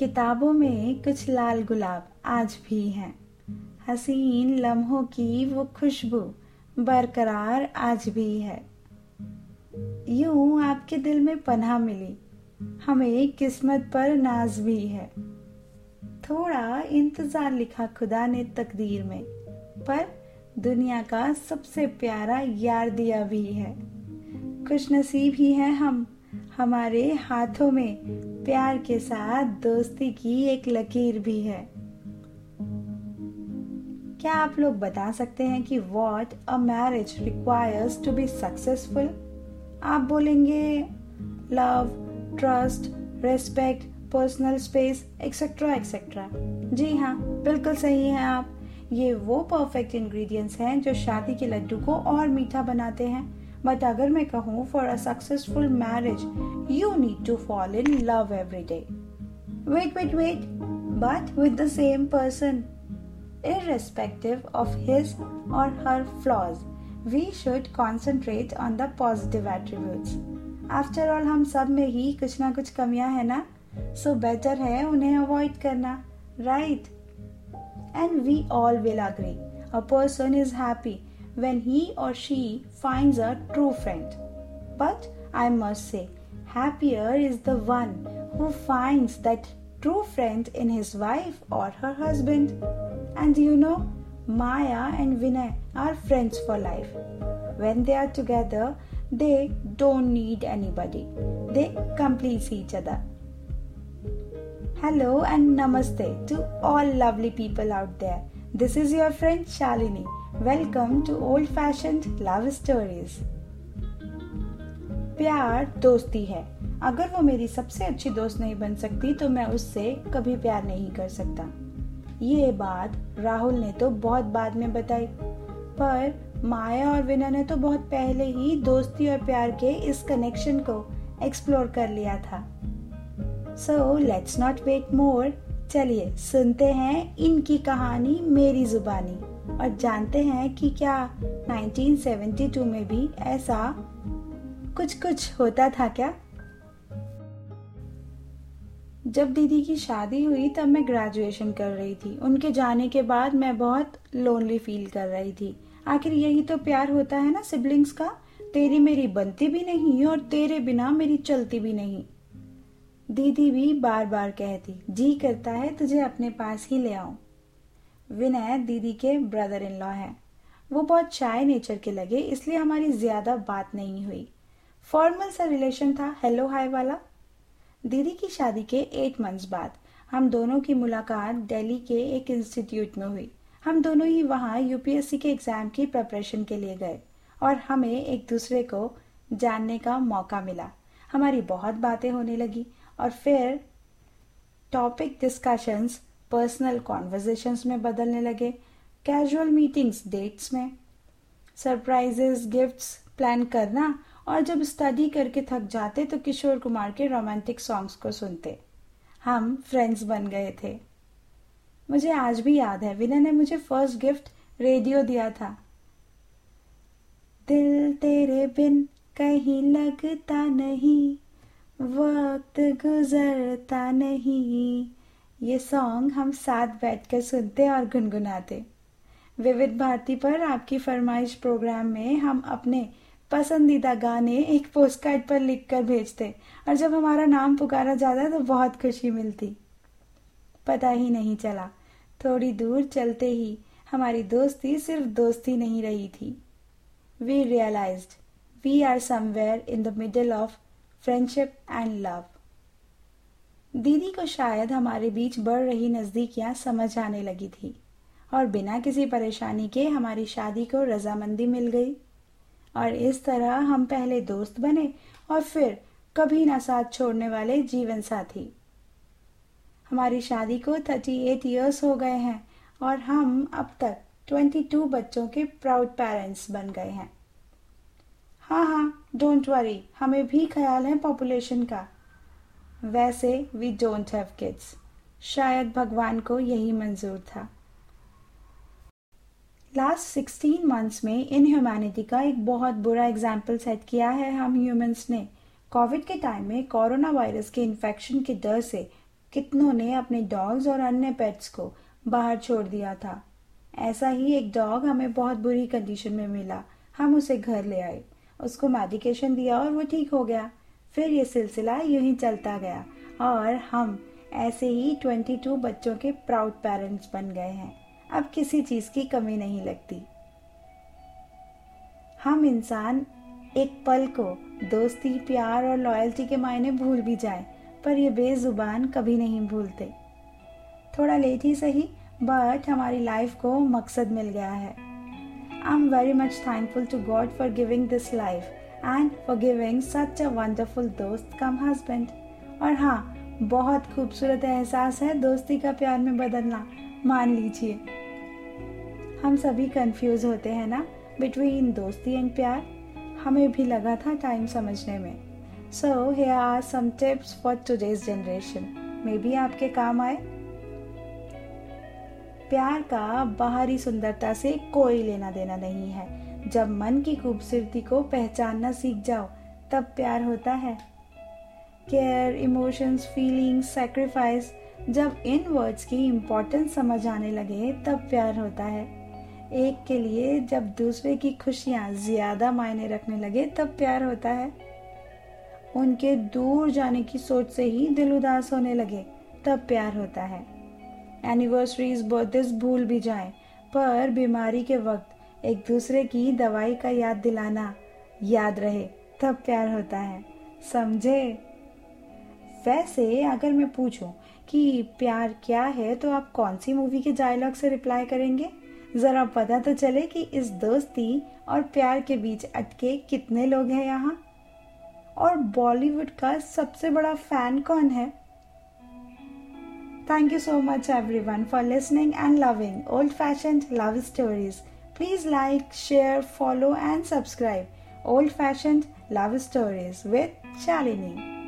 किताबों में कुछ लाल गुलाब आज भी हैं। हसीन लम्हों की वो खुशबू बरकरार आज भी है। यूँ आपके दिल में पनाह मिली, हमें किस्मत पर नाज भी है। थोड़ा इंतज़ार लिखा खुदा ने तकदीर में, पर दुनिया का सबसे प्यारा यार दिया भी है। खुश नसीब ही है हम, हमारे हाथों में प्यार के साथ दोस्ती की एक लकीर भी है। क्या आप लोग बता सकते हैं कि what a marriage requires to be successful आप बोलेंगे love trust respect personal space etcetera etcetera जी हाँ बिल्कुल सही है आप। ये वो परफेक्ट इंग्रेडिएंट्स हैं जो शादी के लड्डू को और मीठा बनाते हैं। बट अगर मैं कहूँ for a successful marriage you need to fall in love every day wait wait wait but with the same person irrespective of his or her flaws. We should concentrate on the positive attributes. After all, हम सब में ही कुछ ना कुछ कमियाँ है ना so better है उन्हें अवॉइड करना right and we all will agree a person is happy when he or she finds a true friend. But I must say, happier is the one who finds that true friend in his wife or her husband. And you know, Maya and Vinay are friends for life. When they are together, they don't need anybody, they complete each other. Hello and namaste to all lovely people out there. This is your friend Shalini. Welcome to Old Fashioned Love Stories. प्यार दोस्ती है। अगर वो मेरी सबसे अच्छी दोस्त नहीं बन सकती तो मैं उससे कभी प्यार नहीं कर सकता। ये बात राहुल ने तो बहुत बाद में बताई। पर माया और विना ने तो बहुत पहले ही दोस्ती और प्यार के इस कनेक्शन को एक्सप्लोर कर लिया था। So let's not wait more चलिए, सुनते हैं इनकी कहानी मेरी जुबानी और जानते हैं कि क्या 1972 में भी ऐसा कुछ कुछ होता था क्या? जब दीदी की शादी हुई तब मैं ग्रेजुएशन कर रही थी। उनके जाने के बाद मैं बहुत लोनली फील कर रही थी। आखिर यही तो प्यार होता है ना सिबलिंग्स का? तेरी मेरी बनती भी नहीं और तेरे बिना मेरी चलती भी नहीं। दीदी भी बार बार कहती, जी करता है, तुझे अपने पास ही ले आऊँ विनय दीदी के ब्रदर इन लॉ है। वो बहुत शाय नेचर के लगे, इसलिए हमारी ज़्यादा बात नहीं हुई। फॉर्मल सा रिलेशन था हेलो हाय वाला। दीदी की शादी के एट मंथ्स बाद हम दोनों की मुलाकात दिल्ली के एक इंस्टीट्यूट में हुई। हम दोनों ही वहाँ यूपीएससी के एग्ज़ाम की प्रिपरेशन के लिए गए और हमें एक दूसरे को जानने का मौका मिला। हमारी बहुत बातें होने लगी। और फिर टॉपिक डिस्कशंस पर्सनल कॉन्वर्जेशंस में बदलने लगे। कैजुअल मीटिंग्स डेट्स में। सरप्राइजेस गिफ्ट्स प्लान करना और जब स्टडी करके थक जाते तो किशोर कुमार के रोमांटिक सॉन्ग्स को सुनते। हम फ्रेंड्स बन गए थे। मुझे आज भी याद है। विनय ने मुझे फ़र्स्ट गिफ्ट रेडियो दिया था। दिल तेरे बिन कहीं लगता नहीं। वक्त गुजरता नहीं। ये सॉन्ग हम साथ बैठकर सुनते और गुनगुनाते। विविध भारती पर आपकी फरमाइश प्रोग्राम में हम अपने पसंदीदा गाने एक पोस्ट कार्ड पर लिख कर भेजते और जब हमारा नाम पुकारा जाता तो बहुत खुशी मिलती। पता ही नहीं चला। थोड़ी दूर चलते ही हमारी दोस्ती सिर्फ़ दोस्ती नहीं रही थी। We realise we are somewhere in the middle of friendship and love दीदी को शायद हमारे बीच बढ़ रही नजदीकियाँ समझ आने लगी थी, और बिना किसी परेशानी के हमारी शादी को रजामंदी मिल गई। और इस तरह हम पहले दोस्त बने और फिर कभी ना साथ छोड़ने वाले जीवन साथी। हमारी शादी को थर्टी एट ईयर्स हो गए हैं, और हम अब तक ट्वेंटी टू बच्चों के प्राउड पेरेंट्स बन गए हैं। हाँ हाँ डोंट वरी हमें भी ख्याल है पॉपुलेशन का। वैसे वी डोंट हैव किड्स शायद भगवान को यही मंजूर था। लास्ट सिक्सटीन मंथ्स में इन ह्यूमैनिटी का एक बहुत बुरा एग्ज़ाम्पल सेट किया है हम ह्यूमंस ने। कोविड के टाइम में कोरोना वायरस के इन्फेक्शन के डर से कितनों ने अपने डॉग्स और अन्य पेट्स को बाहर छोड़ दिया था। ऐसा ही एक डॉग हमें बहुत बुरी कंडीशन में मिला। हम उसे घर ले आए। उसको मेडिकेशन दिया और वो ठीक हो गया। फिर ये सिलसिला यूँ ही चलता गया और हम ऐसे ही 22 बच्चों के प्राउड पेरेंट्स बन गए हैं। अब किसी चीज़ की कमी नहीं लगती। हम इंसान एक पल को दोस्ती, प्यार और लॉयल्टी के मायने भूल भी जाए, पर ये बेजुबान कभी नहीं भूलते। थोड़ा लेट ही सही बट हमारी लाइफ को मकसद मिल गया है। I am very much thankful to God for giving this life and for giving such a wonderful दोस्त कम हस्बैंड और हाँ बहुत खूबसूरत एहसास है दोस्ती का प्यार में बदलना। मान लीजिए, हम सभी कंफ्यूज होते हैं ना बिटवीन दोस्ती एंड प्यार? हमें भी लगा था टाइम समझने में। So here are some tips for today's generation maybe आपके काम आए। प्यार का बाहरी सुंदरता से कोई लेना देना नहीं है। जब मन की खूबसूरती को पहचानना सीख जाओ, तब प्यार होता है। केयर, इमोशंस, फीलिंग्स सेक्रीफाइस जब इन वर्ड्स की इम्पोर्टेंस समझ आने लगे, तब प्यार होता है। एक के लिए जब दूसरे की खुशियाँ ज़्यादा मायने रखने लगे, तब प्यार होता है। उनके दूर जाने की सोच से ही दिल उदास होने लगे, तब प्यार होता है। एनिवर्सरीज बर्थडे भूल भी जाए, पर बीमारी के वक्त एक दूसरे की दवाई का याद दिलाना याद रहे, तब प्यार होता है। समझे? वैसे अगर मैं पूछूँ कि प्यार क्या है तो आप कौन सी मूवी के डायलॉग से रिप्लाई करेंगे? जरा पता तो चले कि इस दोस्ती और प्यार के बीच अटके कितने लोग हैं यहाँ। और बॉलीवुड का सबसे बड़ा फ़ैन कौन है? Thank you so much everyone for listening and loving old fashioned love stories. Please like, share, follow and subscribe Old Fashioned Love Stories with Shalini.